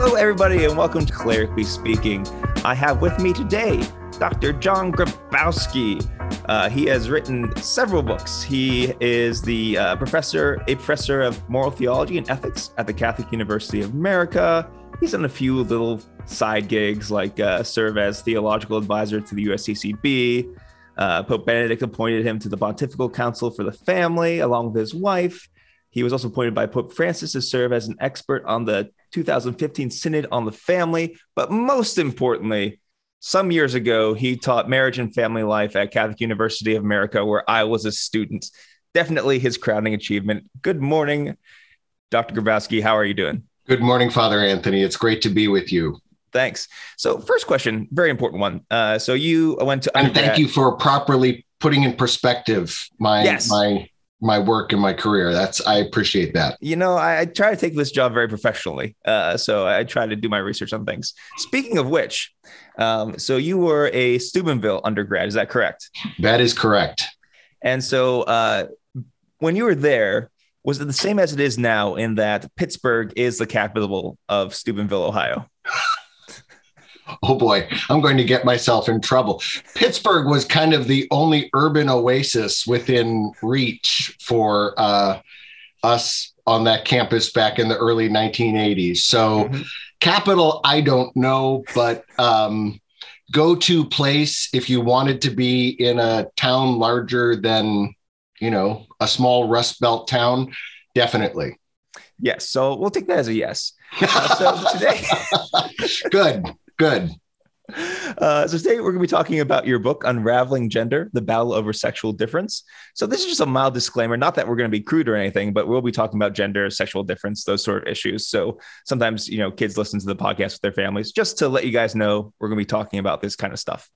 Hello, everybody, and welcome to Clerically Speaking. I have with me today Dr. John Grabowski. Uh, he has written several books. He is the uh, professor, a professor of moral theology and ethics at the Catholic University of America. He's done a few little side gigs, like uh, serve as theological advisor to the USCCB. Uh, Pope Benedict appointed him to the Pontifical Council for the Family, along with his wife. He was also appointed by Pope Francis to serve as an expert on the 2015 Synod on the Family. But most importantly, some years ago, he taught marriage and family life at Catholic University of America, where I was a student. Definitely his crowning achievement. Good morning, Dr. Grabowski. How are you doing? Good morning, Father Anthony. It's great to be with you. Thanks. So, first question, very important one. Uh, so, you went to and thank you for properly putting in perspective my yes. my my work and my career. That's I appreciate that. You know, I, I try to take this job very professionally, uh, so I try to do my research on things. Speaking of which, um, so you were a Steubenville undergrad, is that correct? That is correct. And so, uh, when you were there, was it the same as it is now in that Pittsburgh is the capital of Steubenville, Ohio? oh boy, I'm going to get myself in trouble. Pittsburgh was kind of the only urban oasis within reach for uh, us on that campus back in the early 1980s. So, mm-hmm. capital, I don't know, but um, go to place if you wanted to be in a town larger than, you know, a small Rust Belt town, definitely. Yes. So we'll take that as a yes. Uh, so today, good. Good. Uh, so today we're going to be talking about your book, Unraveling Gender: The Battle Over Sexual Difference. So this is just a mild disclaimer, not that we're going to be crude or anything, but we'll be talking about gender, sexual difference, those sort of issues. So sometimes you know kids listen to the podcast with their families, just to let you guys know we're going to be talking about this kind of stuff.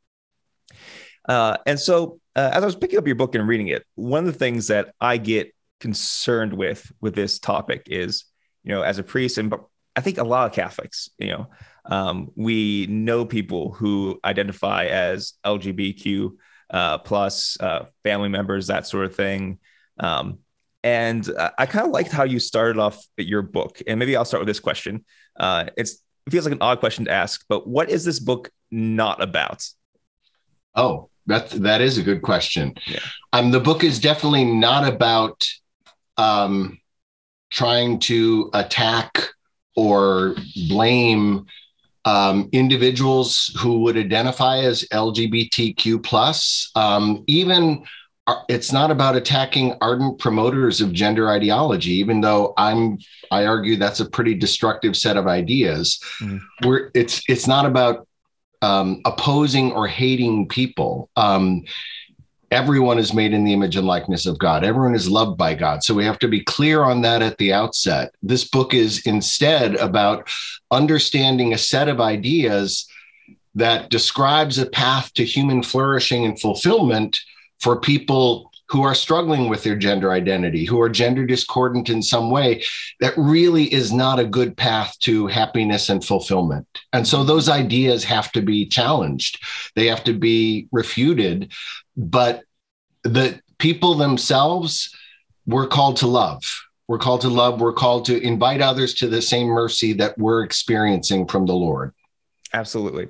Uh, and so uh, as I was picking up your book and reading it, one of the things that I get concerned with with this topic is, you know, as a priest, and I think a lot of Catholics, you know um, we know people who identify as LGBTQ uh, plus uh, family members, that sort of thing. Um, and I kind of liked how you started off your book. And maybe I'll start with this question. Uh, it's it feels like an odd question to ask, but what is this book not about? Oh, that that is a good question. Yeah. Um, the book is definitely not about um, trying to attack or blame um, individuals who would identify as LGBTQ plus, um, even uh, it's not about attacking ardent promoters of gender ideology, even though I'm I argue that's a pretty destructive set of ideas. Mm-hmm. Where it's it's not about um, opposing or hating people. Um, everyone is made in the image and likeness of God. Everyone is loved by God. So we have to be clear on that at the outset. This book is instead about understanding a set of ideas that describes a path to human flourishing and fulfillment for people who are struggling with their gender identity, who are gender discordant in some way, that really is not a good path to happiness and fulfillment. And so those ideas have to be challenged, they have to be refuted. But the people themselves, we're called to love. We're called to love. We're called to invite others to the same mercy that we're experiencing from the Lord. Absolutely.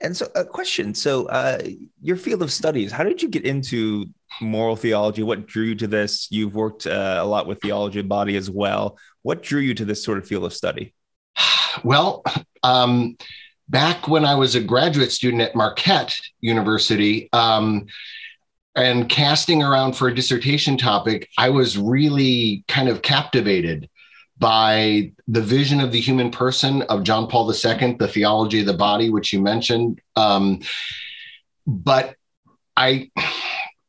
And so, a question. So, uh, your field of studies, how did you get into moral theology? What drew you to this? You've worked uh, a lot with theology of body as well. What drew you to this sort of field of study? Well, um, back when I was a graduate student at Marquette University, um, and casting around for a dissertation topic, I was really kind of captivated by the vision of the human person of John Paul II, the theology of the body, which you mentioned. Um, but I,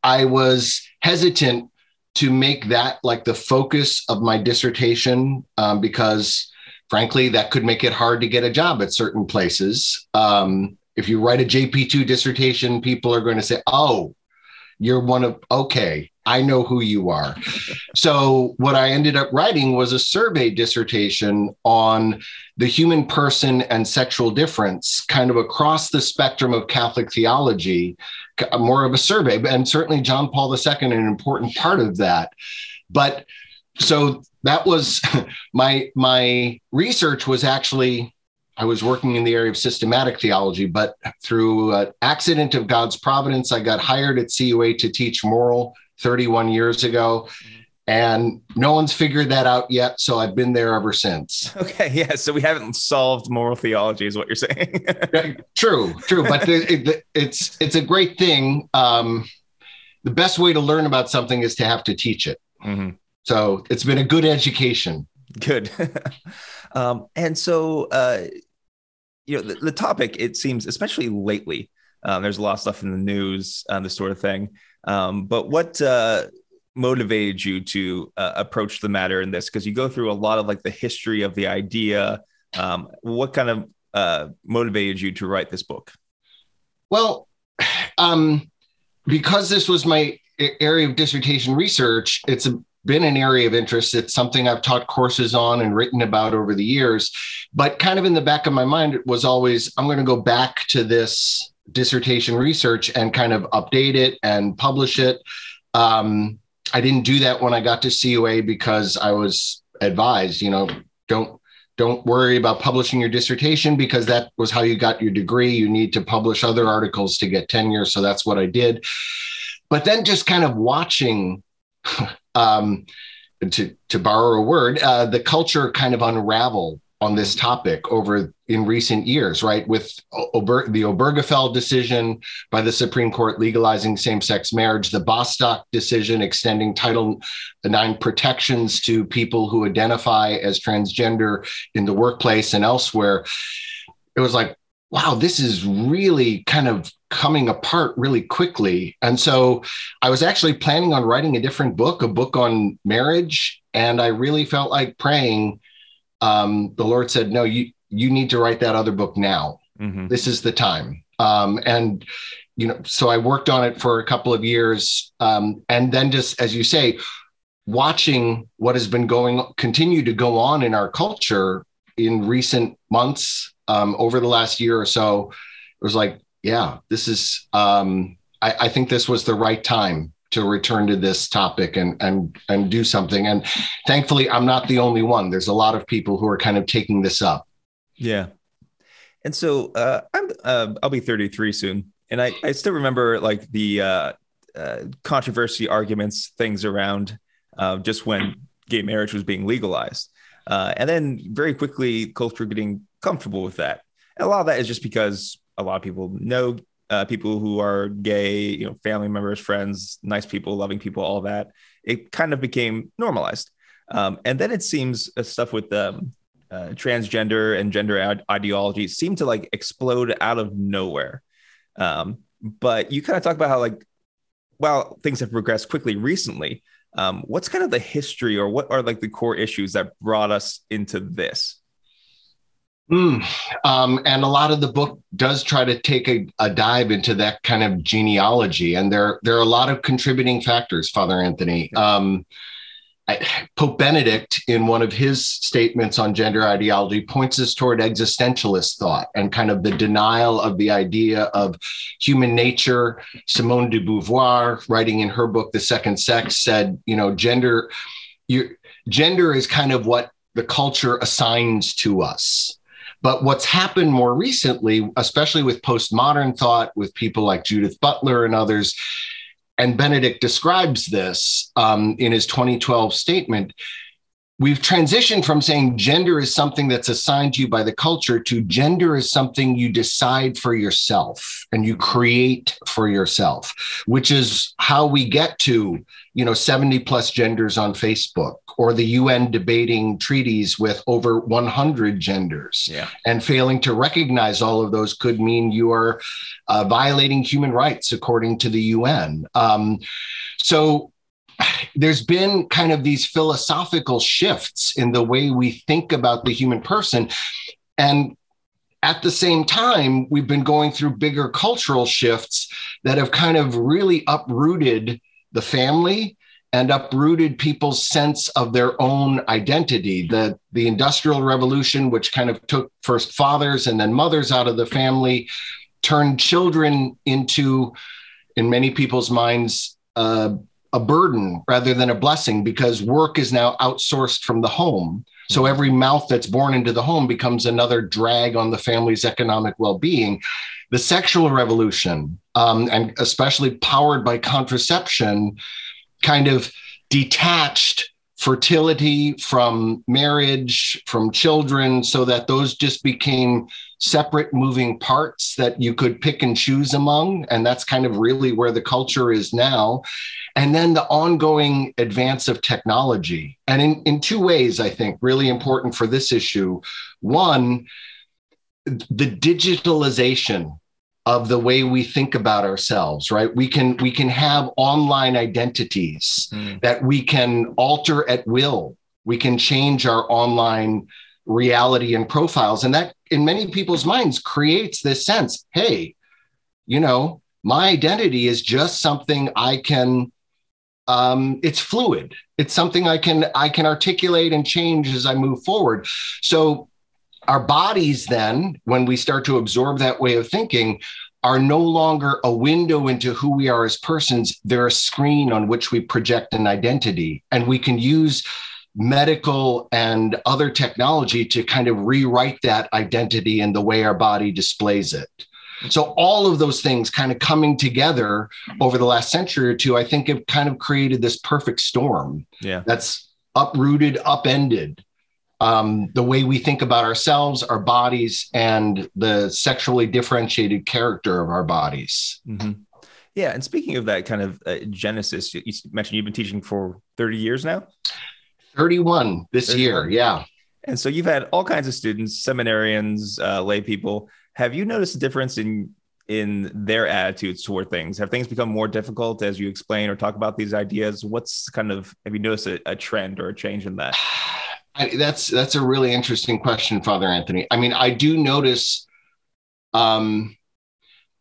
I was hesitant to make that like the focus of my dissertation um, because, frankly, that could make it hard to get a job at certain places. Um, if you write a JP2 dissertation, people are going to say, "Oh, you're one of okay." I know who you are. So, what I ended up writing was a survey dissertation on the human person and sexual difference, kind of across the spectrum of Catholic theology, more of a survey. And certainly, John Paul II, an important part of that. But so that was my my research was actually I was working in the area of systematic theology, but through an accident of God's providence, I got hired at CUA to teach moral 31 years ago. And no one's figured that out yet. So I've been there ever since. Okay. Yeah. So we haven't solved moral theology, is what you're saying. true, true. But it, it's, it's a great thing. Um, the best way to learn about something is to have to teach it. Mm-hmm. So it's been a good education. Good. um, and so, uh, you know, the, the, topic, it seems, especially lately, um, there's a lot of stuff in the news, um, this sort of thing. Um, but what uh, motivated you to uh, approach the matter in this? Because you go through a lot of like the history of the idea. Um, what kind of uh, motivated you to write this book? Well, um, because this was my area of dissertation research, it's a been an area of interest. It's something I've taught courses on and written about over the years. But kind of in the back of my mind, it was always I'm going to go back to this dissertation research and kind of update it and publish it. Um, I didn't do that when I got to CUA because I was advised, you know, don't don't worry about publishing your dissertation because that was how you got your degree. You need to publish other articles to get tenure. So that's what I did. But then just kind of watching um, to to borrow a word, uh, the culture kind of unravel on this topic over in recent years, right? With Ober- the Obergefell decision by the Supreme Court legalizing same-sex marriage, the Bostock decision extending Title IX protections to people who identify as transgender in the workplace and elsewhere. It was like, wow, this is really kind of coming apart really quickly. And so I was actually planning on writing a different book, a book on marriage. And I really felt like praying. Um, the Lord said, no, you, you need to write that other book now. Mm-hmm. This is the time. Um, and, you know, so I worked on it for a couple of years. Um, and then just, as you say, watching what has been going, continue to go on in our culture in recent months um, over the last year or so, it was like, yeah, this is. Um, I, I think this was the right time to return to this topic and and and do something. And thankfully, I'm not the only one. There's a lot of people who are kind of taking this up. Yeah. And so uh, I'm uh, I'll be 33 soon, and I I still remember like the uh, uh controversy arguments things around uh, just when gay marriage was being legalized, uh, and then very quickly culture getting comfortable with that. And a lot of that is just because a lot of people know uh, people who are gay, you know, family members, friends, nice people, loving people, all that. It kind of became normalized. Um, and then it seems uh, stuff with um, uh, transgender and gender ad- ideology seemed to like explode out of nowhere. Um, but you kind of talk about how like, well, things have progressed quickly recently, um, what's kind of the history or what are like the core issues that brought us into this? Mm. Um, and a lot of the book does try to take a, a, dive into that kind of genealogy, and there there are a lot of contributing factors, Father Anthony. Um, Pope Benedict, in one of his statements on gender ideology, points us toward existentialist thought and kind of the denial of the idea of human nature. Simone de Beauvoir, writing in her book *The Second Sex*, said, "You know, gender, you, gender is kind of what the culture assigns to us." But what's happened more recently, especially with postmodern thought, with people like Judith Butler and others, and Benedict describes this um, in his 2012 statement. We've transitioned from saying gender is something that's assigned to you by the culture to gender is something you decide for yourself and you create for yourself, which is how we get to, you know, 70 plus genders on Facebook or the UN debating treaties with over 100 genders. Yeah. And failing to recognize all of those could mean you are uh, violating human rights according to the UN. Um, so there's been kind of these philosophical shifts in the way we think about the human person. And at the same time, we've been going through bigger cultural shifts that have kind of really uprooted the family and uprooted people's sense of their own identity. The, the Industrial Revolution, which kind of took first fathers and then mothers out of the family, turned children into, in many people's minds, uh, a burden rather than a blessing because work is now outsourced from the home. So mm-hmm. every mouth that's born into the home becomes another drag on the family's economic well being. The sexual revolution, um, and especially powered by contraception, kind of detached fertility from marriage, from children, so that those just became separate moving parts that you could pick and choose among. And that's kind of really where the culture is now. And then the ongoing advance of technology. And in, in two ways, I think, really important for this issue. One, the digitalization of the way we think about ourselves right we can we can have online identities mm. that we can alter at will we can change our online reality and profiles and that in many people's minds creates this sense hey you know my identity is just something i can um, it's fluid. It's something i can i can articulate and change as i move forward. So our bodies then when we start to absorb that way of thinking are no longer a window into who we are as persons. They're a screen on which we project an identity. And we can use medical and other technology to kind of rewrite that identity and the way our body displays it so all of those things kind of coming together over the last century or two i think have kind of created this perfect storm yeah that's uprooted upended um, the way we think about ourselves, our bodies, and the sexually differentiated character of our bodies. Mm-hmm. Yeah. And speaking of that kind of uh, genesis, you mentioned you've been teaching for 30 years now? 31 this 31. year. Yeah. And so you've had all kinds of students, seminarians, uh, lay people. Have you noticed a difference in in their attitudes toward things? Have things become more difficult as you explain or talk about these ideas? What's kind of have you noticed a, a trend or a change in that? I, that's that's a really interesting question, Father Anthony. I mean, I do notice. Um,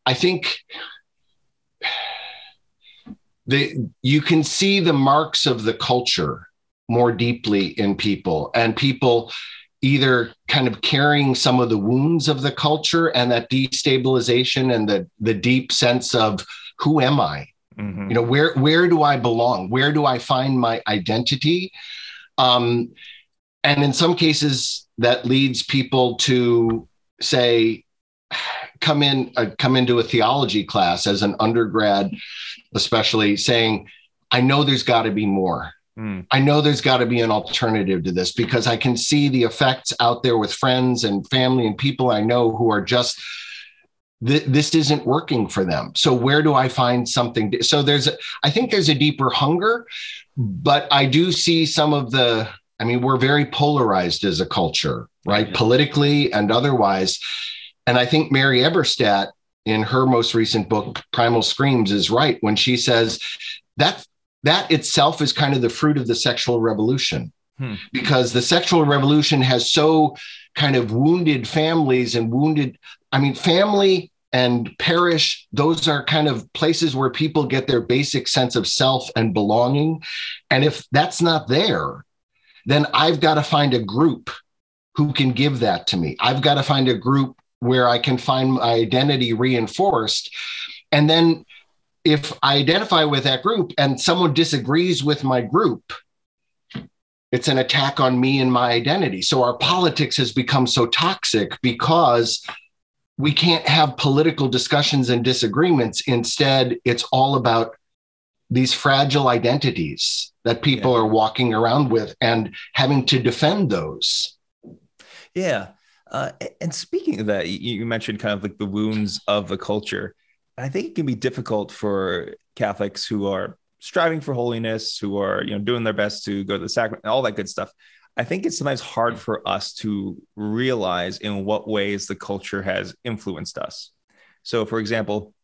I think the you can see the marks of the culture more deeply in people, and people either kind of carrying some of the wounds of the culture and that destabilization and the the deep sense of who am I? Mm-hmm. You know, where where do I belong? Where do I find my identity? Um, and in some cases that leads people to say come in uh, come into a theology class as an undergrad especially saying i know there's got to be more mm. i know there's got to be an alternative to this because i can see the effects out there with friends and family and people i know who are just this isn't working for them so where do i find something so there's i think there's a deeper hunger but i do see some of the I mean, we're very polarized as a culture, right? Yeah. Politically and otherwise. And I think Mary Eberstadt, in her most recent book, Primal Screams, is right when she says that that itself is kind of the fruit of the sexual revolution. Hmm. Because the sexual revolution has so kind of wounded families and wounded, I mean, family and parish, those are kind of places where people get their basic sense of self and belonging. And if that's not there, then I've got to find a group who can give that to me. I've got to find a group where I can find my identity reinforced. And then if I identify with that group and someone disagrees with my group, it's an attack on me and my identity. So our politics has become so toxic because we can't have political discussions and disagreements. Instead, it's all about these fragile identities that people yeah. are walking around with and having to defend those. Yeah. Uh, and speaking of that, you mentioned kind of like the wounds of the culture. I think it can be difficult for Catholics who are striving for holiness, who are you know doing their best to go to the sacrament, all that good stuff. I think it's sometimes hard for us to realize in what ways the culture has influenced us. So, for example,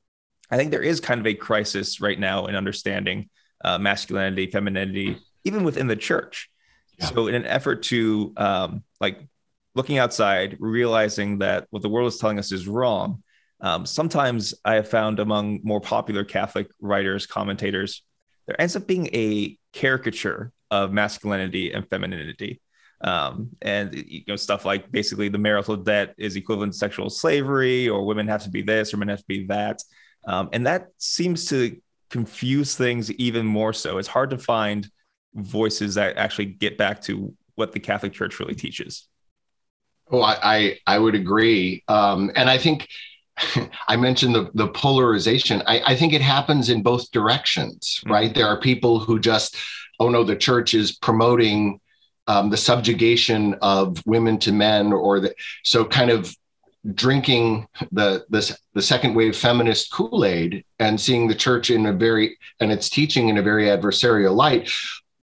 I think there is kind of a crisis right now in understanding uh, masculinity, femininity, even within the church. Yeah. So, in an effort to um, like looking outside, realizing that what the world is telling us is wrong, um, sometimes I have found among more popular Catholic writers, commentators, there ends up being a caricature of masculinity and femininity. Um, and you know stuff like basically the marital debt is equivalent to sexual slavery, or women have to be this, or men have to be that. Um, and that seems to confuse things even more so. It's hard to find voices that actually get back to what the Catholic Church really teaches. Oh, I I, I would agree, um, and I think I mentioned the the polarization. I, I think it happens in both directions, mm-hmm. right? There are people who just, oh no, the church is promoting um, the subjugation of women to men, or the so kind of drinking the the, the second wave feminist kool-aid and seeing the church in a very and its teaching in a very adversarial light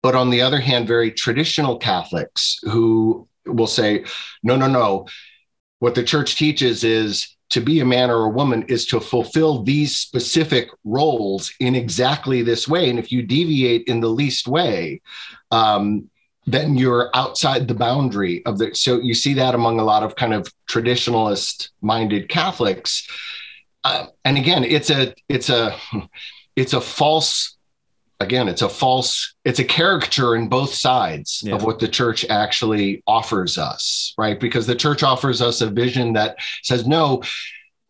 but on the other hand very traditional catholics who will say no no no what the church teaches is to be a man or a woman is to fulfill these specific roles in exactly this way. And if you deviate in the least way um, then you're outside the boundary of the so you see that among a lot of kind of traditionalist minded catholics. Uh, and again it's a it's a it's a false again it's a false it's a caricature in both sides yeah. of what the church actually offers us right because the church offers us a vision that says no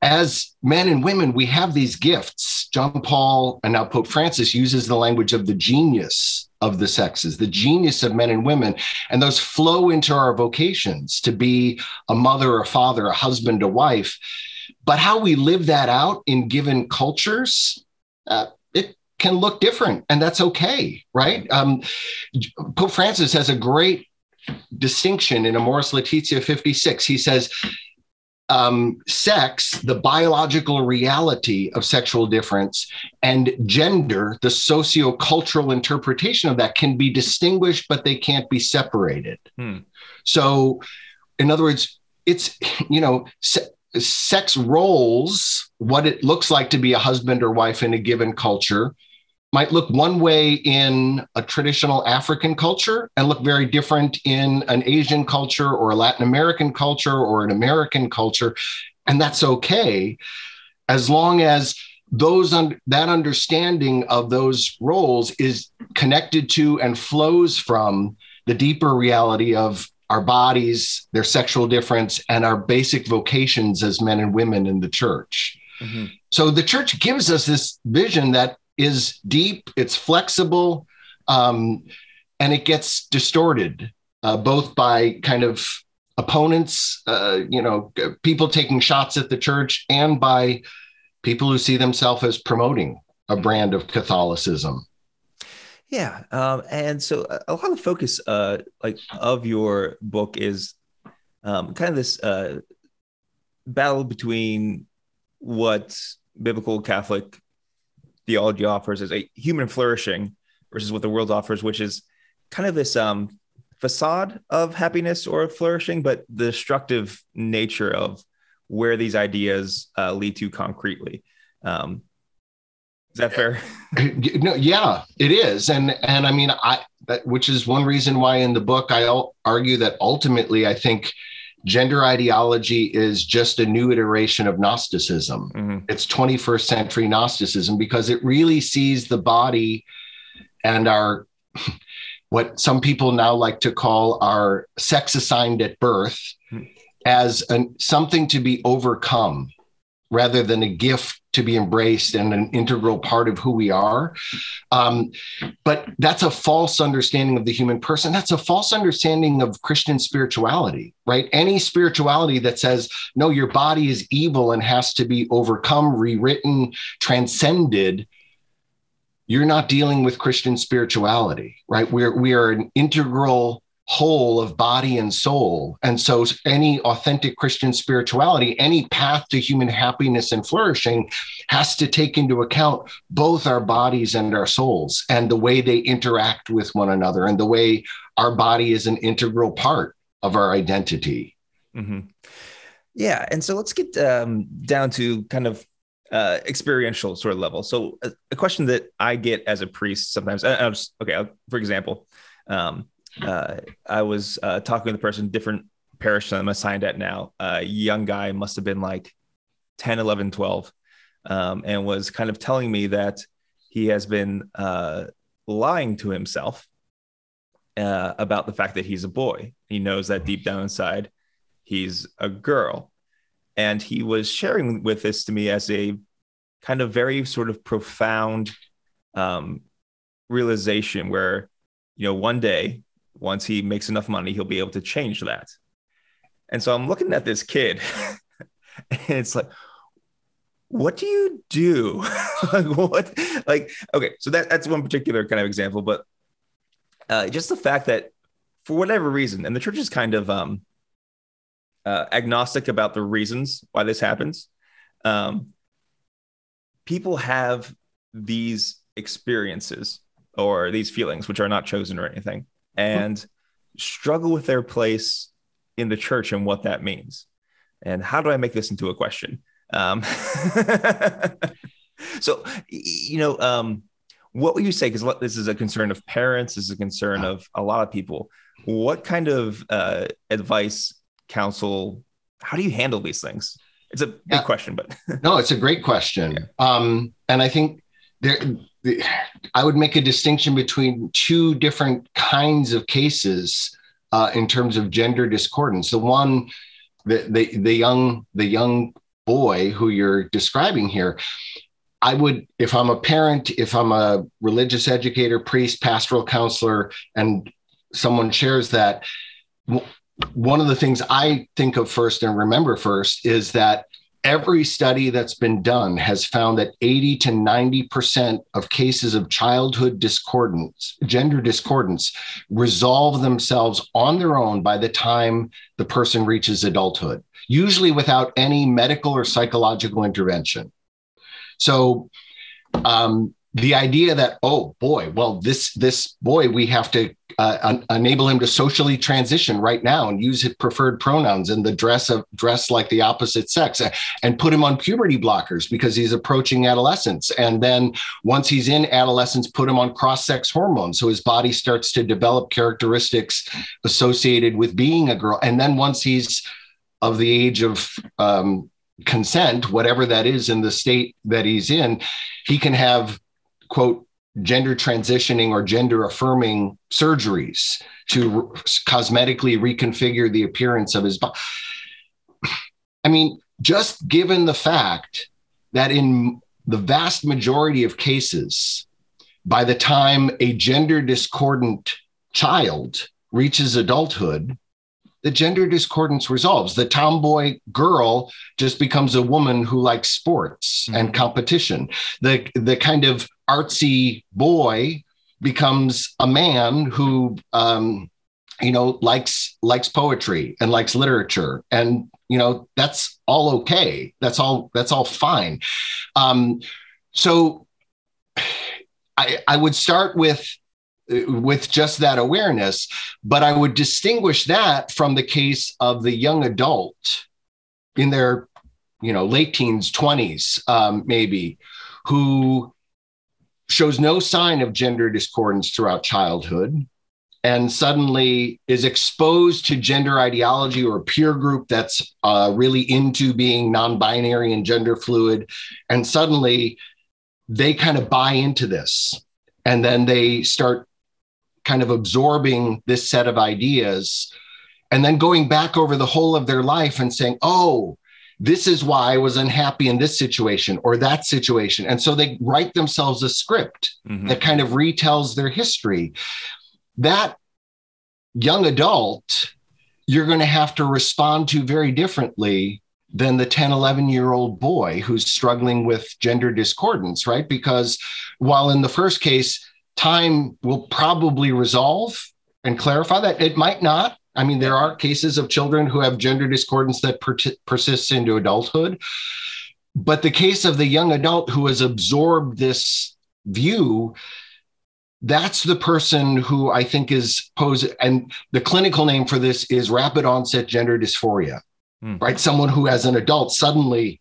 as men and women, we have these gifts. John Paul and now Pope Francis uses the language of the genius of the sexes, the genius of men and women, and those flow into our vocations to be a mother, a father, a husband, a wife. But how we live that out in given cultures, uh, can look different, and that's okay, right? Um, Pope Francis has a great distinction in Amoris Laetitia 56. He says, um, sex, the biological reality of sexual difference, and gender, the socio-cultural interpretation of that, can be distinguished, but they can't be separated. Hmm. So, in other words, it's you know. Se- sex roles, what it looks like to be a husband or wife in a given culture, might look one way in a traditional African culture and look very different in an Asian culture or a Latin American culture or an American culture. And that's okay as long as those un- that understanding of those roles is connected to and flows from the deeper reality of our bodies, their sexual difference, and our basic vocations as men and women in the church. Mm-hmm. So the church gives us this vision that is deep, it's flexible, um, and it gets distorted uh, both by kind of opponents, uh, you know, people taking shots at the church, and by people who see themselves as promoting a brand of Catholicism. Yeah, um, and so a lot of focus, uh, like of your book, is um, kind of this uh, battle between what biblical Catholic theology offers is a human flourishing versus what the world offers, which is kind of this um, facade of happiness or flourishing, but the destructive nature of where these ideas uh, lead to concretely. Um, is that fair? No, yeah, it is, and and I mean, I that, which is one reason why in the book I argue that ultimately I think gender ideology is just a new iteration of Gnosticism. Mm-hmm. It's 21st century Gnosticism because it really sees the body and our what some people now like to call our sex assigned at birth mm-hmm. as an, something to be overcome rather than a gift to be embraced and an integral part of who we are. Um, but that's a false understanding of the human person. That's a false understanding of Christian spirituality, right? Any spirituality that says, no, your body is evil and has to be overcome, rewritten, transcended. You're not dealing with Christian spirituality, right? We're we are an integral whole of body and soul. And so, any authentic Christian spirituality, any path to human happiness and flourishing has to take into account both our bodies and our souls and the way they interact with one another and the way our body is an integral part of our identity. Mm-hmm. Yeah. And so, let's get um, down to kind of uh, experiential sort of level. So, a, a, question that I get as a priest sometimes, I, I'll just, okay, for example, um, uh, I was uh, talking with a person, different parish than I'm assigned at now. A young guy must have been like 10, 11, 12, um, and was kind of telling me that he has been uh, lying to himself uh, about the fact that he's a boy. He knows that deep down inside, he's a girl. And he was sharing with this to me as a kind of very sort of profound um, realization where, you know, one day once he makes enough money, he'll be able to change that. And so I'm looking at this kid, and it's like, what do you do? like, what? Like, okay, so that, that's one particular kind of example, but uh, just the fact that for whatever reason, and the church is kind of um, uh, agnostic about the reasons why this happens. Um, people have these experiences or these feelings, which are not chosen or anything, and struggle with their place in the church and what that means. And how do I make this into a question? Um, so, you know, um, what would you say? Because this is a concern of parents, this is a concern of a lot of people. What kind of uh, advice, counsel, how do you handle these things? It's a big yeah. question, but no, it's a great question. Yeah. Um, and I think there, I would make a distinction between two different kinds of cases uh, in terms of gender discordance. The one, the, the the young the young boy who you're describing here, I would, if I'm a parent, if I'm a religious educator, priest, pastoral counselor, and someone shares that, one of the things I think of first and remember first is that every study that's been done has found that 80 to 90% of cases of childhood discordance, gender discordance, resolve themselves on their own by the time the person reaches adulthood, usually without any medical or psychological intervention. So, um, the idea that oh boy well this this boy we have to uh, un- enable him to socially transition right now and use his preferred pronouns and the dress of dress like the opposite sex and put him on puberty blockers because he's approaching adolescence. And then once he's in adolescence put him on cross-sex hormones. So his body starts to develop characteristics associated with being a girl. And then once he's of the age of um, consent whatever that is in the state that he's in he can have quote gender transitioning or gender affirming surgeries to cosmetically reconfigure the appearance of his body. I mean, just given the fact that in the vast majority of cases, by the time a gender discordant child reaches adulthood, the gender discordance resolves. The tomboy girl just becomes a woman who likes sports mm-hmm. and competition. The the kind of artsy boy becomes a man who um, you know likes likes poetry and likes literature. And you know that's all okay. That's all that's all fine. Um, so I, I would start with with just that awareness but i would distinguish that from the case of the young adult in their you know late teens 20s um, maybe who shows no sign of gender discordance throughout childhood and suddenly is exposed to gender ideology or a peer group that's uh, really into being non-binary and gender fluid. And suddenly they kind of buy into this and then they start kind of absorbing this set of ideas and then going back over the whole of their life and saying oh this is why I was unhappy in this situation or that situation. And so they write themselves a script mm-hmm. that kind of retells their history. That young adult, you're going to have to respond to very differently than the 10, 11 year old boy who's struggling with gender discordance, right? Because while in the first case, time will probably resolve and clarify that, it might not. I mean, there are cases of children who have gender discordance that per- persists into adulthood. But the case of the young adult who has absorbed this view, that's the person who I think is posed. And the clinical name for this is rapid onset gender dysphoria, mm. right? Someone who, as an adult, suddenly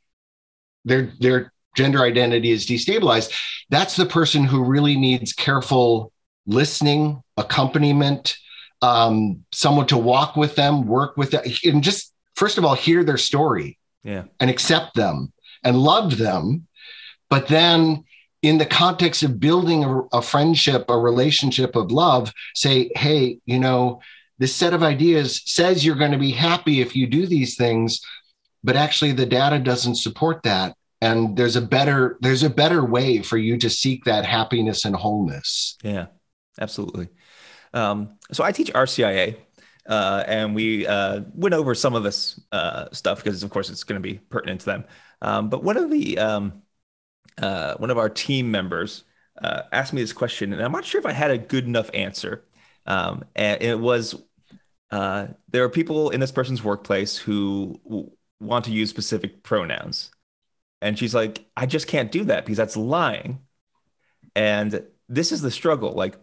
their, their gender identity is destabilized. That's the person who really needs careful listening, accompaniment, um, someone to walk with them, work with them, and just first of all hear their story, yeah, and accept them and love them, but then in the context of building a, a friendship, a relationship of love, say, hey, you know, this set of ideas says you're going to be happy if you do these things, but actually the data doesn't support that. And there's a better there's a better way for you to seek that happiness and wholeness. Yeah absolutely Um, so I teach RCIA, uh, and we uh, went over some of this uh, stuff because, of course, it's going to be pertinent to them. Um, but one of the um, uh, one of our team members uh, asked me this question, and I'm not sure if I had a good enough answer. Um, and it was uh, there are people in this person's workplace who w- want to use specific pronouns, and she's like, I just can't do that because that's lying. And this is the struggle. Like,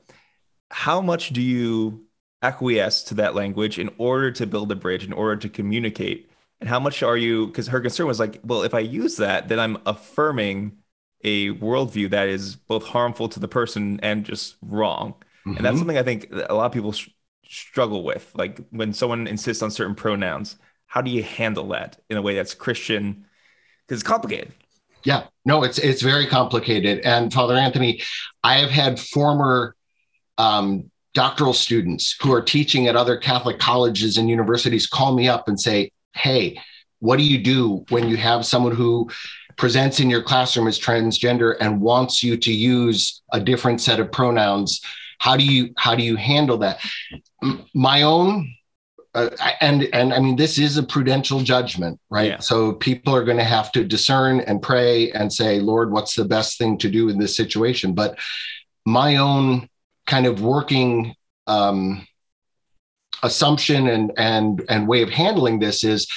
how much do you acquiesce to that language in order to build a bridge, in order to communicate? And how much are you? Because her concern was like, well, if I use that, then I'm affirming a worldview that is both harmful to the person and just wrong. Mm-hmm. And that's mm-hmm. something I think a lot of people sh- struggle with. Like when someone insists on certain pronouns, how do you handle that in a way that's Christian? Because it's complicated. Yeah, no, it's it's very complicated. And Father Anthony, I have had former um, doctoral students who are teaching at other Catholic colleges and universities call me up and say, "Hey, what do you do when you have someone who presents in your classroom as transgender and wants you to use a different set of pronouns? How do you how do you handle that? My own uh, and and i mean this is a prudential judgment right? Yeah. so people are going to have to discern and pray and say lord what's the best thing to do in this situation? But my own kind of working um, assumption and and and way of handling this is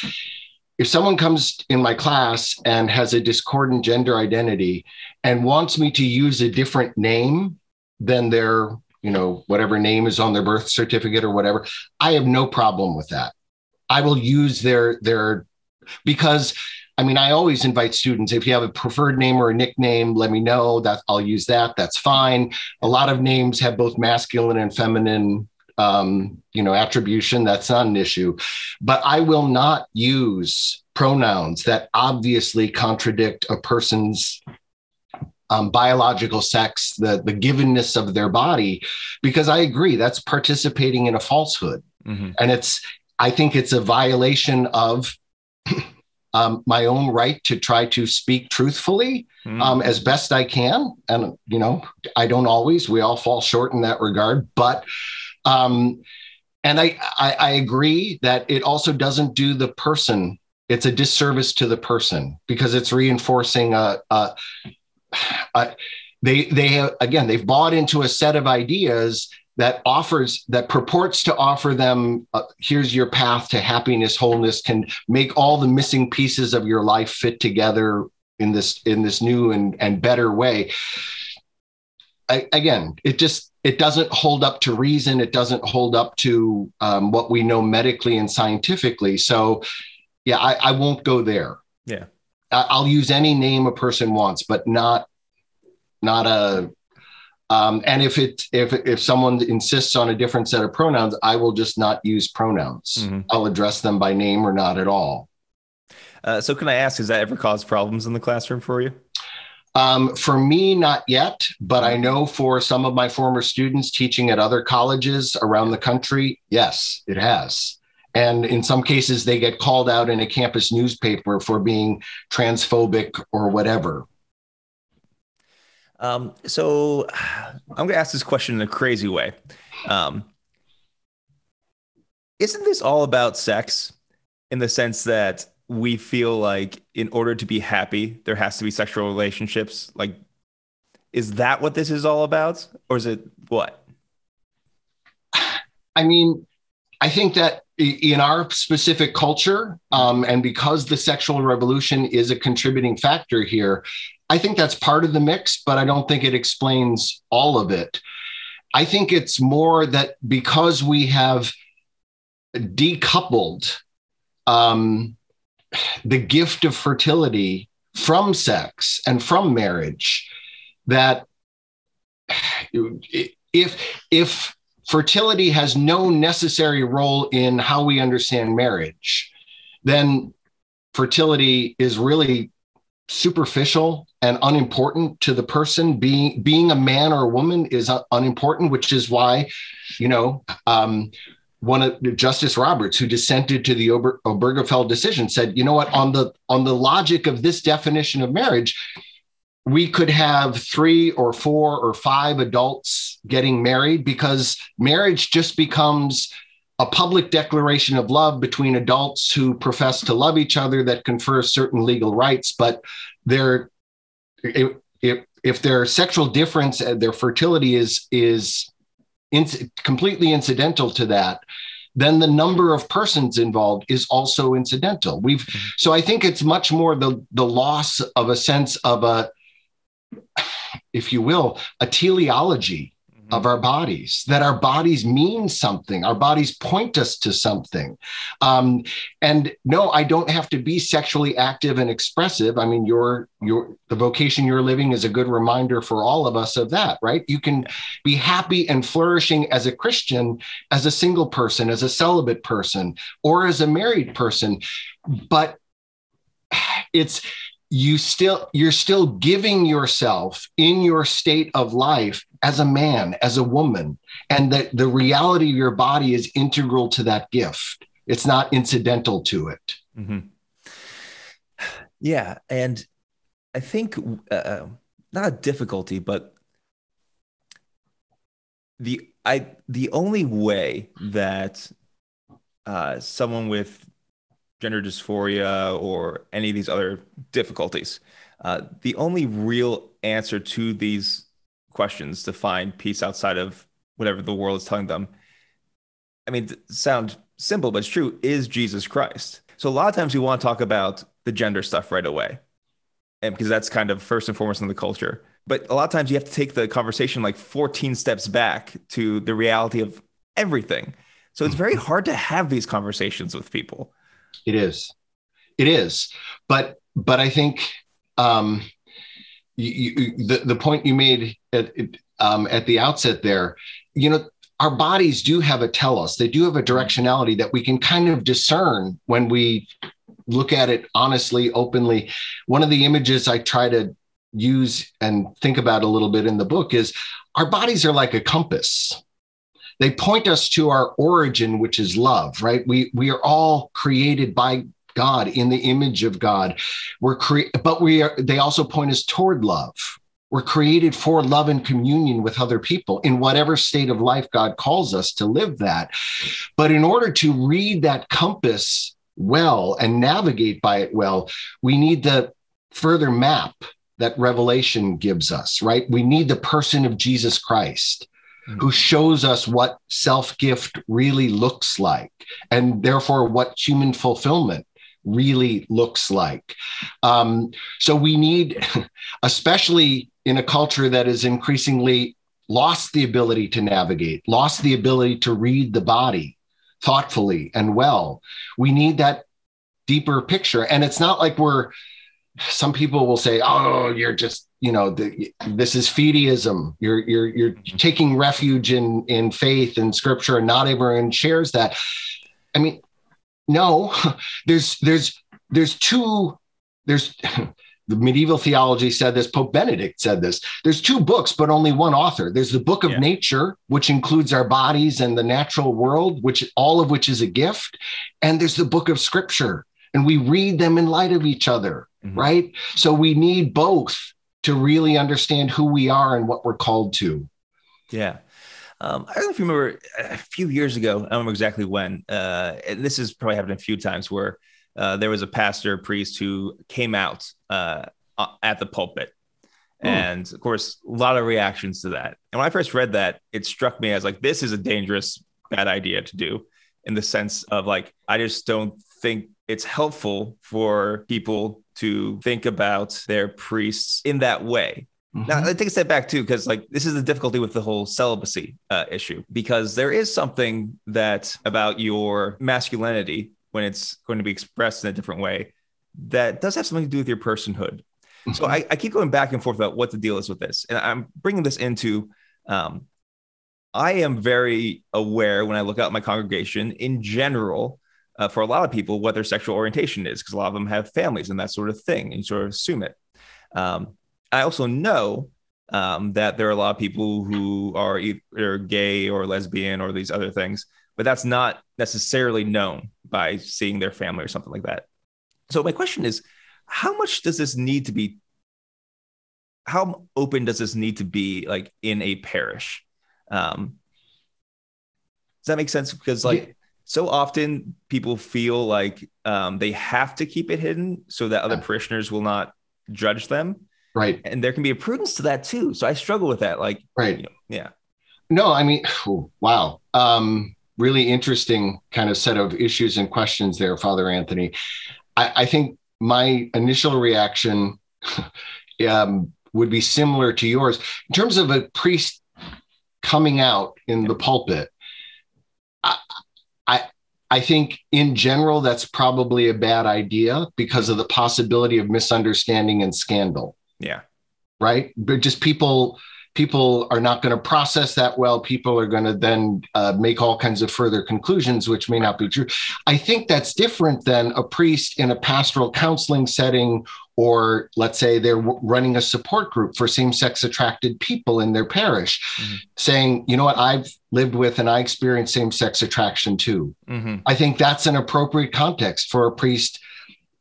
if someone comes in my class and has a discordant gender identity and wants me to use a different name than their you know whatever name is on their birth certificate or whatever i have no problem with that. I will use their their because i mean i always invite students if you have a preferred name or a nickname let me know that i'll use that that's fine a lot of names have both masculine and feminine um, you know, attribution, that's not an issue. But I will not use pronouns that obviously contradict a person's um, biological sex, the, the givenness of their body, because I agree that's participating in a falsehood. Mm-hmm. And it's, I think it's a violation of um, my own right to try to speak truthfully mm-hmm. um, as best I can. And, you know, I don't always, we all fall short in that regard, but um, and I, I, I agree that it also doesn't do the person. It's a disservice to the person because it's reinforcing a, a, a they they have, again they've bought into a set of ideas that offers that purports to offer them uh, here's your path to happiness wholeness can make all the missing pieces of your life fit together in this in this new and and better way I, again it just it doesn't hold up to reason. It doesn't hold up to um, what we know medically and scientifically. So, yeah, I, I won't go there. Yeah, I, will use any name a person wants, but not not a. Um, and if it if if someone insists on a different set of pronouns, I will just not use pronouns. Mm-hmm. I'll address them by name or not at all. Uh, so, can I ask, has that ever caused problems in the classroom for you? Um, for me, not yet, but I know for some of my former students teaching at other colleges around the country, yes, it has. And in some cases, they get called out in a campus newspaper for being transphobic or whatever. Um, so I'm going to ask this question in a crazy way. Um, isn't this all about sex in the sense that we feel like in order to be happy, there has to be sexual relationships. Like, is that what this is all about? Or is it what? I mean, I think that in our specific culture, um, and because the sexual revolution is a contributing factor here, I think that's part of the mix, but I don't think it explains all of it. I think it's more that because we have decoupled um, the gift of fertility from sex and from marriage that if if fertility has no necessary role in how we understand marriage then fertility is really superficial and unimportant to the person being being a man or a woman is unimportant which is why you know um, one of Justice Roberts, who dissented to the Ober, Obergefell decision, said, "You know what? On the on the logic of this definition of marriage, we could have three or four or five adults getting married because marriage just becomes a public declaration of love between adults who profess to love each other that confers certain legal rights, but their if, if, their sexual difference, their fertility is is in, completely incidental to that, then the number of persons involved is also incidental. We've mm-hmm. so I think it's much more the the loss of a sense of a, if you will, a teleology of our bodies, that our bodies mean something, our bodies point us to something. Um, and no, I don't have to be sexually active and expressive. I mean, your your the vocation you're living is a good reminder for all of us of that, right? You can be happy and flourishing as a Christian, as a single person, as a celibate person, or as a married person, but it's you still you're still giving yourself in your state of life as a man as a woman and that the reality of your body is integral to that gift it's not incidental to it mm-hmm. yeah and i think uh, uh, not a difficulty but the i the only way that uh, someone with gender dysphoria or any of these other difficulties. Uh, the only real answer to these questions to find peace outside of whatever the world is telling them, I mean, sound simple, but it's true, is Jesus Christ. So a lot of times we want to talk about the gender stuff right away, and because that's kind of first and foremost in the culture. But a lot of times you have to take the conversation like 14 steps back to the reality of everything. So it's very hard to have these conversations with people. It is. It is. But but I think um, the the point you made at um, at the outset there, you know, our bodies do have a telos. They do have a directionality that we can kind of discern when we look at it honestly, openly. One of the images I try to use and think about a little bit in the book is our bodies are like a compass they point us to our origin, which is love, right? We we are all created by God in the image of God. We're cre- but we are they also point us toward love. We're created for love and communion with other people in whatever state of life God calls us to live that. But in order to read that compass well and navigate by it well, we need the further map that revelation gives us, right? We need the person of Jesus Christ mm-hmm. who shows us what self gift really looks like, and therefore what human fulfillment really looks like. Um, so we need, especially in a culture that is increasingly lost the ability to navigate, lost the ability to read the body thoughtfully and well, we need that deeper picture. And it's not like we're, some people will say, oh, you're just you know the, this is fideism you're you're you're taking refuge in in faith and scripture and not everyone shares that i mean no there's there's there's two there's the medieval theology said this pope benedict said this there's two books but only one author there's the book of yeah. nature which includes our bodies and the natural world which all of which is a gift and there's the book of scripture and we read them in light of each other mm-hmm. right so we need both to really understand who we are and what we're called to. Yeah. Um, I don't know if you remember a few years ago, I don't remember exactly when, uh, and this has probably happened a few times where uh, there was a pastor, priest who came out uh, at the pulpit. Hmm. And of course, a lot of reactions to that. And when I first read that, it struck me as like, this is a dangerous, bad idea to do in the sense of like, I just don't think it's helpful for people to think about their priests in that way. Mm-hmm. Now, I take a step back too, because like this is the difficulty with the whole celibacy uh, issue, because there is something that about your masculinity when it's going to be expressed in a different way that does have something to do with your personhood. Mm-hmm. So I, I, keep going back and forth about what the deal is with this, and I'm bringing this into. Um, I am very aware when I look out my congregation in general uh, for a lot of people what their sexual orientation is because a lot of them have families and that sort of thing and you sort of assume it um, i also know um, that there are a lot of people who are either gay or lesbian or these other things but that's not necessarily known by seeing their family or something like that so my question is how much does this need to be how open does this need to be like in a parish? Um, does that make sense? Because like yeah. so often people feel like um, they have to keep it hidden so that other yeah. parishioners will not judge them. Right. And there can be a prudence to that too. So I struggle with that. Like, right. You know, yeah. No, I mean, wow. Um, really interesting kind of set of issues and questions there, Father Anthony. I, I think my initial reaction um, would be similar to yours in terms of a priest coming out in the pulpit. I, I, I think in general that's probably a bad idea because of the possibility of misunderstanding and scandal. Yeah. Right. But just people people are not going to process that well. People are going to then uh, make all kinds of further conclusions, which may not be true. I think that's different than a priest in a pastoral counseling setting, or let's say they're running a support group for same sex attracted people in their parish, mm-hmm. saying, you know what, I've lived with and I experienced same sex attraction too. Mm-hmm. I think that's an appropriate context for a priest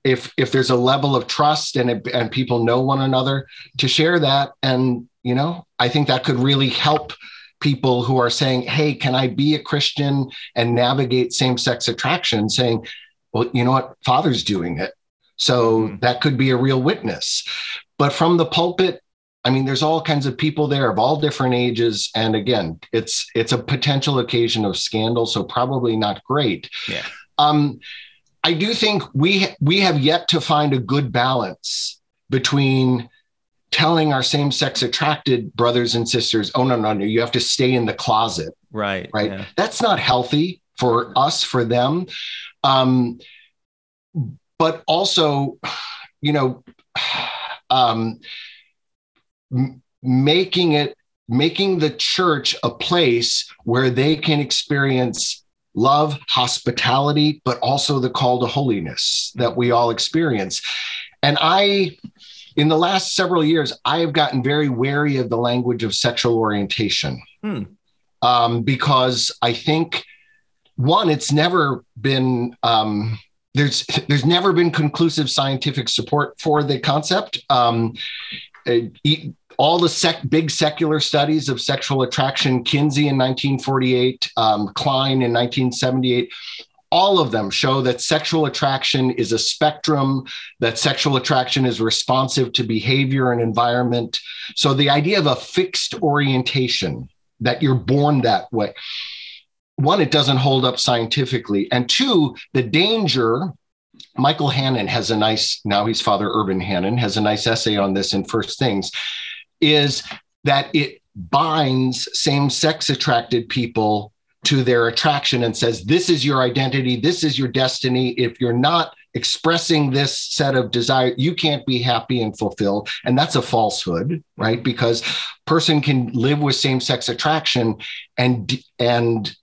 if if there's a level of trust and it, and people know one another to share that. And you know i think that could really help people who are saying hey can i be a christian and navigate same-sex attraction? saying well you know what? Father's doing it. So mm-hmm. that could be a real witness. But from the pulpit i mean there's all kinds of people there of all different ages. And again it's it's a potential occasion of scandal so probably not great. Yeah. Um I do think we we have yet to find a good balance between telling our same-sex attracted brothers and sisters, "Oh no, no, no, you have to stay in the closet." Right. Right. Yeah. That's not healthy for us, for them. Um, but also, you know, um, m- making it making the church a place where they can experience love, hospitality, but also the call to holiness that we all experience. And I, in the last several years, I have gotten very wary of the language of sexual orientation hmm. um, because I think, one, it's never been. Um, there's there's never been conclusive scientific support for the concept. Um, all the sec- big secular studies of sexual attraction, Kinsey in 1948, um, Klein in 1978, all of them show that sexual attraction is a spectrum, that sexual attraction is responsive to behavior and environment. So the idea of a fixed orientation, that you're born that way, one, it doesn't hold up scientifically. And two, the danger Michael Hannon has a nice, now he's Father Urban Hannon, has a nice essay on this in First Things is that it binds same sex attracted people to their attraction and says, This is your identity, this is your destiny. If you're not expressing this set of desire, you can't be happy and fulfilled. And that's a falsehood, right? Because person can live with same sex attraction and, and,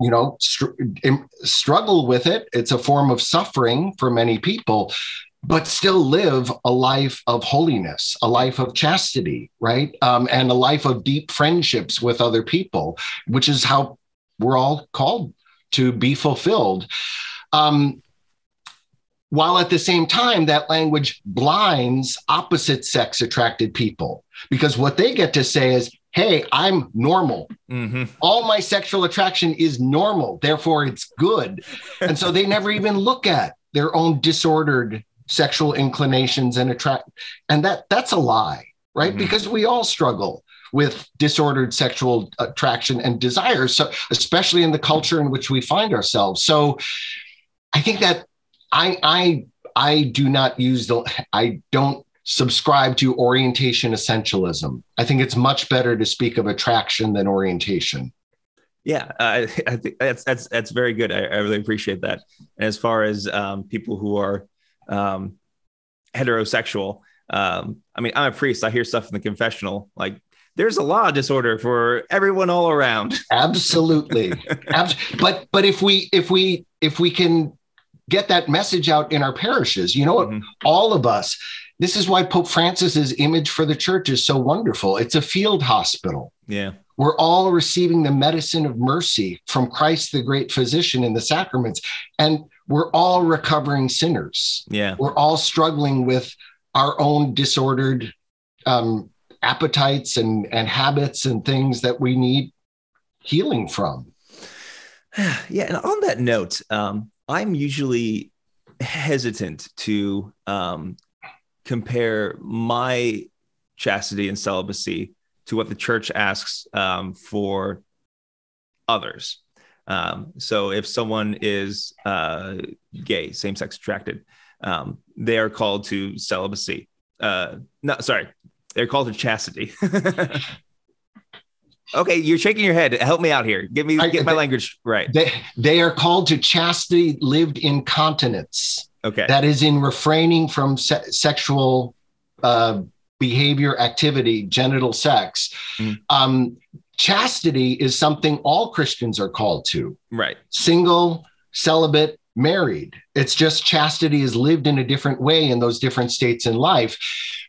you know, str- struggle with it. It's a form of suffering for many people, but still live a life of holiness, a life of chastity, right? Um, and a life of deep friendships with other people, which is how we're all called to be fulfilled. Um, while at the same time, that language blinds opposite sex attracted people because what they get to say is, Hey, I'm normal. Mm-hmm. All my sexual attraction is normal. Therefore, it's good. and so they never even look at their own disordered sexual inclinations and attract and that that's a lie right mm-hmm. because we all struggle with disordered sexual attraction and desire so especially in the culture in which we find ourselves so i think that i i i do not use the i don't subscribe to orientation essentialism i think it's much better to speak of attraction than orientation yeah, uh, I think that's that's that's very good. I, I, really appreciate that. And as far as um, people who are um, heterosexual. Um, I mean, I'm a priest. I hear stuff in the confessional like there's a law of disorder for everyone all around. Absolutely. Abs- but but if we if we if we can get that message out in our parishes, you know what? Mm-hmm. All of us. This is why Pope Francis's image for the church is so wonderful. It's a field hospital. Yeah. We're all receiving the medicine of mercy from Christ, the great physician in the sacraments. And we're all recovering sinners. Yeah. We're all struggling with our own disordered um, appetites and and habits and things that we need healing from. Yeah, and on that note, um, I'm usually hesitant to um, compare my chastity and celibacy to what the church asks um, for others. Um, so if someone is uh, gay, same sex attracted, um, they are called to celibacy. Uh, no, sorry, they're called to chastity. okay, you're shaking your head. Help me out here. Give me get my language right. They, they are called to chastity lived in continence. Okay. That is in refraining from se- sexual uh, behavior, activity, genital sex. Mm. Um, chastity is something all Christians are called to. Right. Single, celibate, married. It's just chastity is lived in a different way in those different states in life.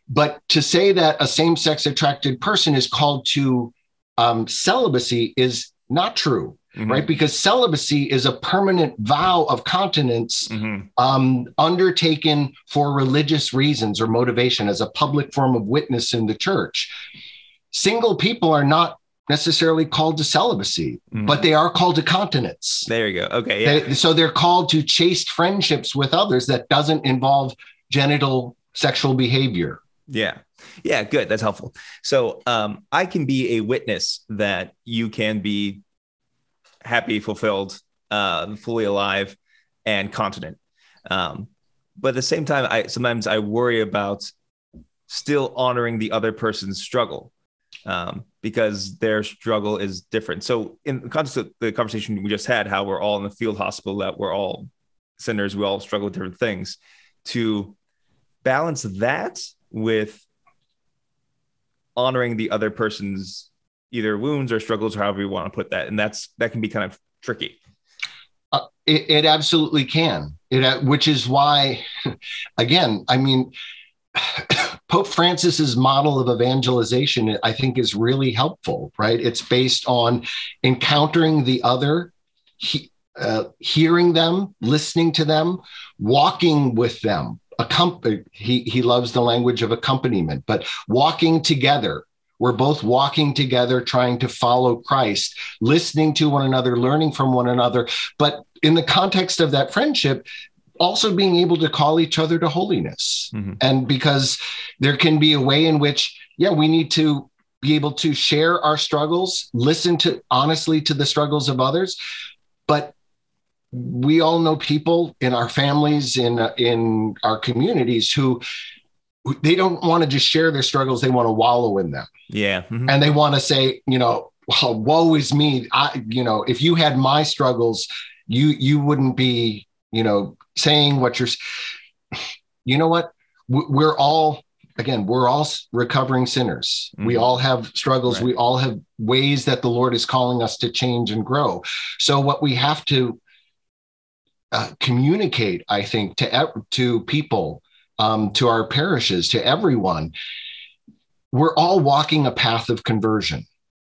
But to say that a same sex attracted person is called to um, celibacy is not true. Mm-hmm. Right, because celibacy is a permanent vow of continence mm-hmm. um, undertaken for religious reasons or motivation as a public form of witness in the church. Single people are not necessarily called to celibacy, mm-hmm. but they are called to continence. There you go. Okay. Yeah. They, so they're called to chaste friendships with others that doesn't involve genital sexual behavior. Yeah. Yeah. Good. That's helpful. So um, I can be a witness that you can be happy, fulfilled, uh, fully alive, and continent. Um, but at the same time, I sometimes I worry about still honoring the other person's struggle um, because their struggle is different. So, in the context of the conversation we just had, how we're all in the field hospital, that we're all sinners, we all struggle with different things, to balance that with honoring the other person's either wounds or struggles, or however you want to put that, and that's that can be kind of tricky. Uh, it, it absolutely can. It, uh, which is why, again, I mean Pope Francis's model of evangelization, I think, is really helpful, right? It's based on encountering the other, he, uh, hearing them, listening to them, walking with them. He, he loves the language of accompaniment, but walking together. We're both walking together, trying to follow Christ, listening to one another, learning from one another. But in the context of that friendship, also being able to call each other to holiness. Mm-hmm. And because there can be a way in which, yeah, we need to be able to share our struggles, listen to honestly to the struggles of others, but we all know people in our families in uh, in our communities who they don't want to just share their struggles they want to wallow in them yeah mm-hmm. and they want to say you know well, woe is me i you know if you had my struggles you you wouldn't be you know saying what you're you know what? We're all again we're all recovering sinners. Mm-hmm. we all have struggles. Right. we all have ways that the lord is calling us to change and grow. So what we have to uh, communicate i think to to people um, to our parishes to everyone we're all walking a path of conversion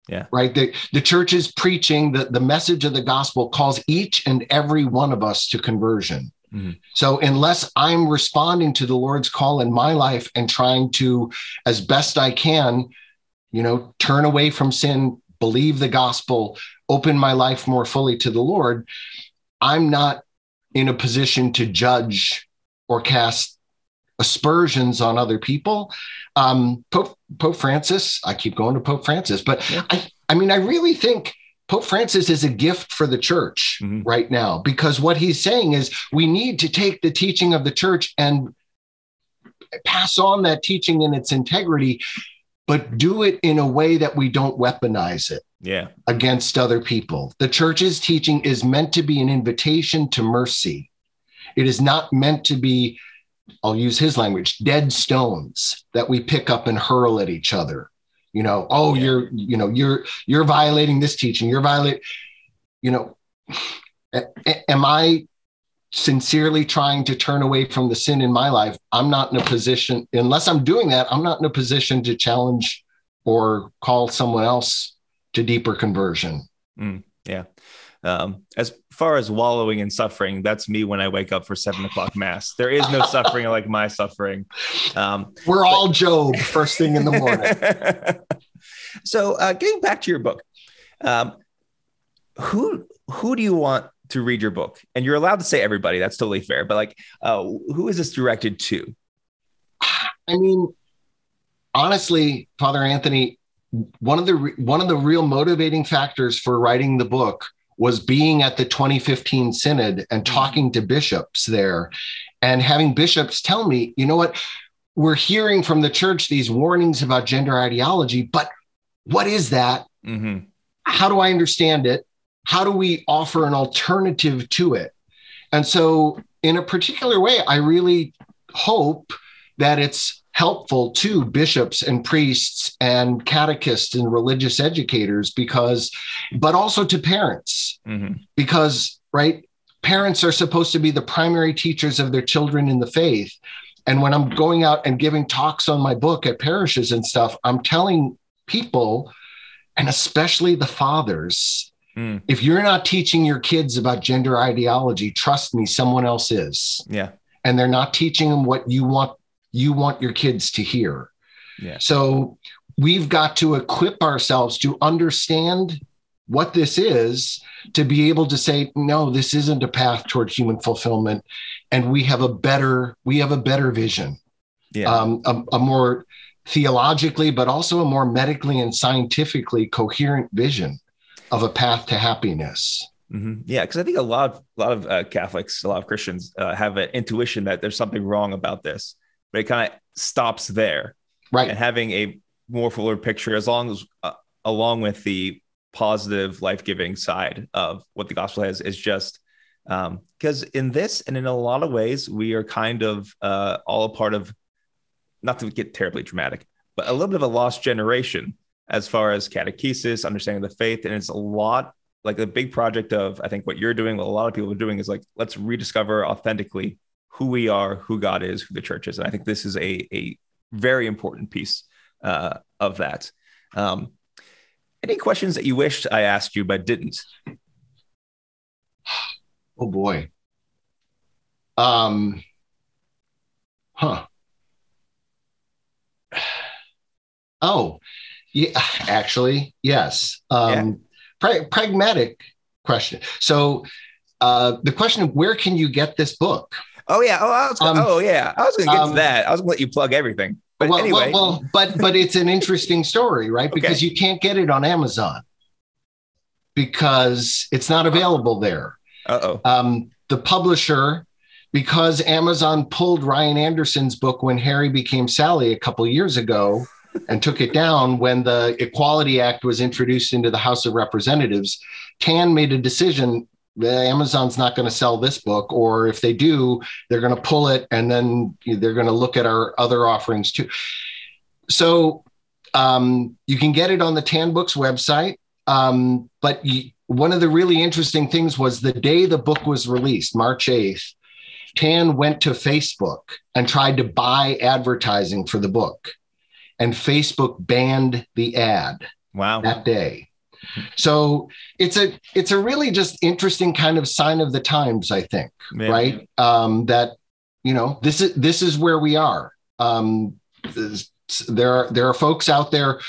yeah. Right. The, the church is preaching that the message of the gospel calls each and every one of us to conversion. Mm-hmm. So, unless I'm responding to the Lord's call in my life and trying to, as best I can, you know, turn away from sin, believe the gospel, open my life more fully to the Lord, I'm not in a position to judge or cast aspersions on other people. Um, Pope, Pope Francis, I keep going to Pope Francis, but yeah. I, I mean, I really think Pope Francis is a gift for the church mm-hmm. right now because what he's saying is we need to take the teaching of the church and pass on that teaching in its integrity, but do it in a way that we don't weaponize it yeah. against other people. The church's teaching is meant to be an invitation to mercy. It is not meant to be, I'll use his language, dead stones that we pick up and hurl at each other. You know oh yeah. you're you know you're you're violating this teaching. You're violating you know am i sincerely trying to turn away from the sin in my life? I'm not in a position unless i'm doing that i'm not in a position to challenge or call someone else to deeper conversion. Mm, yeah. Um, as far as wallowing in suffering, that's me when I wake up for seven o'clock mass. There is no suffering like my suffering. Um, We're all Job first thing in the morning. so, uh, getting back to your book, um, who who do you want to read your book? And you're allowed to say everybody. That's totally fair. But like, uh, who is this directed to? I mean, honestly, Father Anthony, one of the one of the real motivating factors for writing the book was being at the 2015 synod and mm-hmm. talking to bishops there and having bishops tell me, you know what, we're hearing from the church these warnings about gender ideology, but what is that? Mm-hmm. How do I understand it? How do we offer an alternative to it? And so, in a particular way, I really hope that it's helpful to bishops and priests and catechists and religious educators because but also to parents mm-hmm. because right parents are supposed to be the primary teachers of their children in the faith and when i'm going out and giving talks on my book at parishes and stuff i'm telling people and especially the fathers mm. if you're not teaching your kids about gender ideology trust me someone else is yeah and they're not teaching them what you want you want your kids to hear. Yeah. So we've got to equip ourselves to understand what this is to be able to say no this isn't a path toward human fulfillment and we have a better we have a better vision yeah. um, a, a more theologically but also a more medically and scientifically coherent vision of a path to happiness Mm-hmm. Yeah, because I think a lot of a lot of uh, Catholics, a lot of Christians uh, have an intuition that there's something wrong about this, but it kind of stops there. Right. And having a more fuller picture, as long as, uh, along with the positive, life giving side of what the gospel has, is just because um, in this and in a lot of ways, we are kind of uh, all a part of, not to get terribly dramatic, but a little bit of a lost generation as far as catechesis, understanding the faith. And it's a lot like the big project of, I think, what you're doing, what a lot of people are doing is like, let's rediscover authentically who we are, who God is, who the church is. And I think this is a, a very important piece uh, of that. Um, any questions that you wished I asked you but didn't? Oh boy. Um, huh. Oh, yeah, actually, yes. Um, yeah. pra- pragmatic question. So, uh, the question of where can you get this book? Oh yeah. Oh, I was um, oh yeah. I was going to get um, to that. I was going to let you plug everything. But well, anyway. Well, well, but but it's an interesting story, right? Because okay. you can't get it on Amazon because it's not available there. Uh-oh. Um, the publisher, because Amazon pulled Ryan Anderson's book when Harry became Sally a couple years ago and took it down when the Equality Act was introduced into the House of Representatives, TAN made a decision Amazon's not going to sell this book, or if they do, they're going to pull it and then they're going to look at our other offerings too. So um, you can get it on the Tan Books website. Um, but you, one of the really interesting things was the day the book was released, March 8th, Tan went to Facebook and tried to buy advertising for the book. And Facebook banned the ad wow. that day. So it's a it's a really just interesting kind of sign of the times, I think, right? Um, that you know this is this is where we are. Um, there are there are folks out there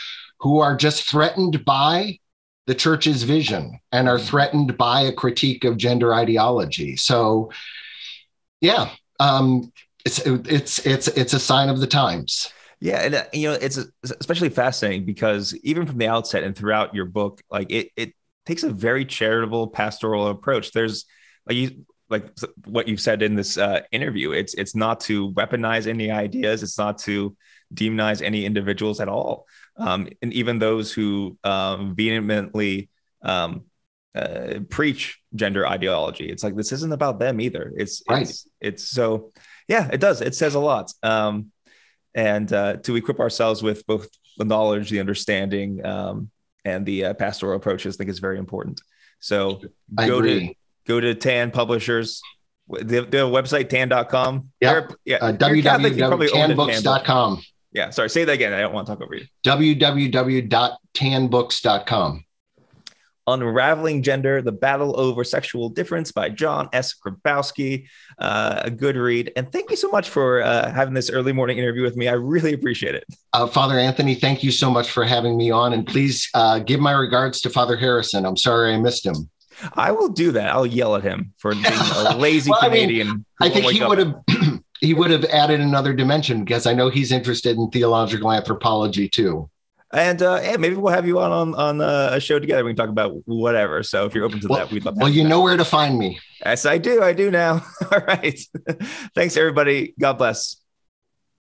who are just threatened by the church's vision and are threatened by a critique of gender ideology. So, yeah, um, it's it's it's it's a sign of the times. Yeah, and uh, you know it's especially fascinating because even from the outset and throughout your book, like it it takes a very charitable pastoral approach. There's like you like what you've said in this uh, interview. It's it's not to weaponize any ideas. It's not to demonize any individuals at all. Um, and even those who um, vehemently um, uh, preach gender ideology, it's like this isn't about them either. It's right. it's, it's so yeah, it does. It says a lot. Um, and uh, to equip ourselves with both the knowledge, the understanding, um, and the uh, pastoral approaches, I think is very important. So I go agree. to go to Tan Publishers. The, the website tan.com. Yep. Yeah. Uh, www.tanbooks.com. Yeah. Sorry. Say that again. I don't want to talk over you. www.tanbooks.com. Unraveling Gender The Battle Over Sexual Difference by John S. Grabowski. Uh, a good read. And thank you so much for uh, having this early morning interview with me. I really appreciate it. Uh, Father Anthony, thank you so much for having me on. And please uh, give my regards to Father Harrison. I'm sorry I missed him. I will do that. I'll yell at him for being a lazy well, Canadian. I, mean, I think he would have. he would have added another dimension because I know he's interested in theological anthropology too. And uh, yeah, maybe we'll have you on on, on uh, a show together. We can talk about whatever. So if you're open to well, that, we'd love. well, you know where to find me. Yes, I do. I do now. All right. Thanks, everybody. God bless.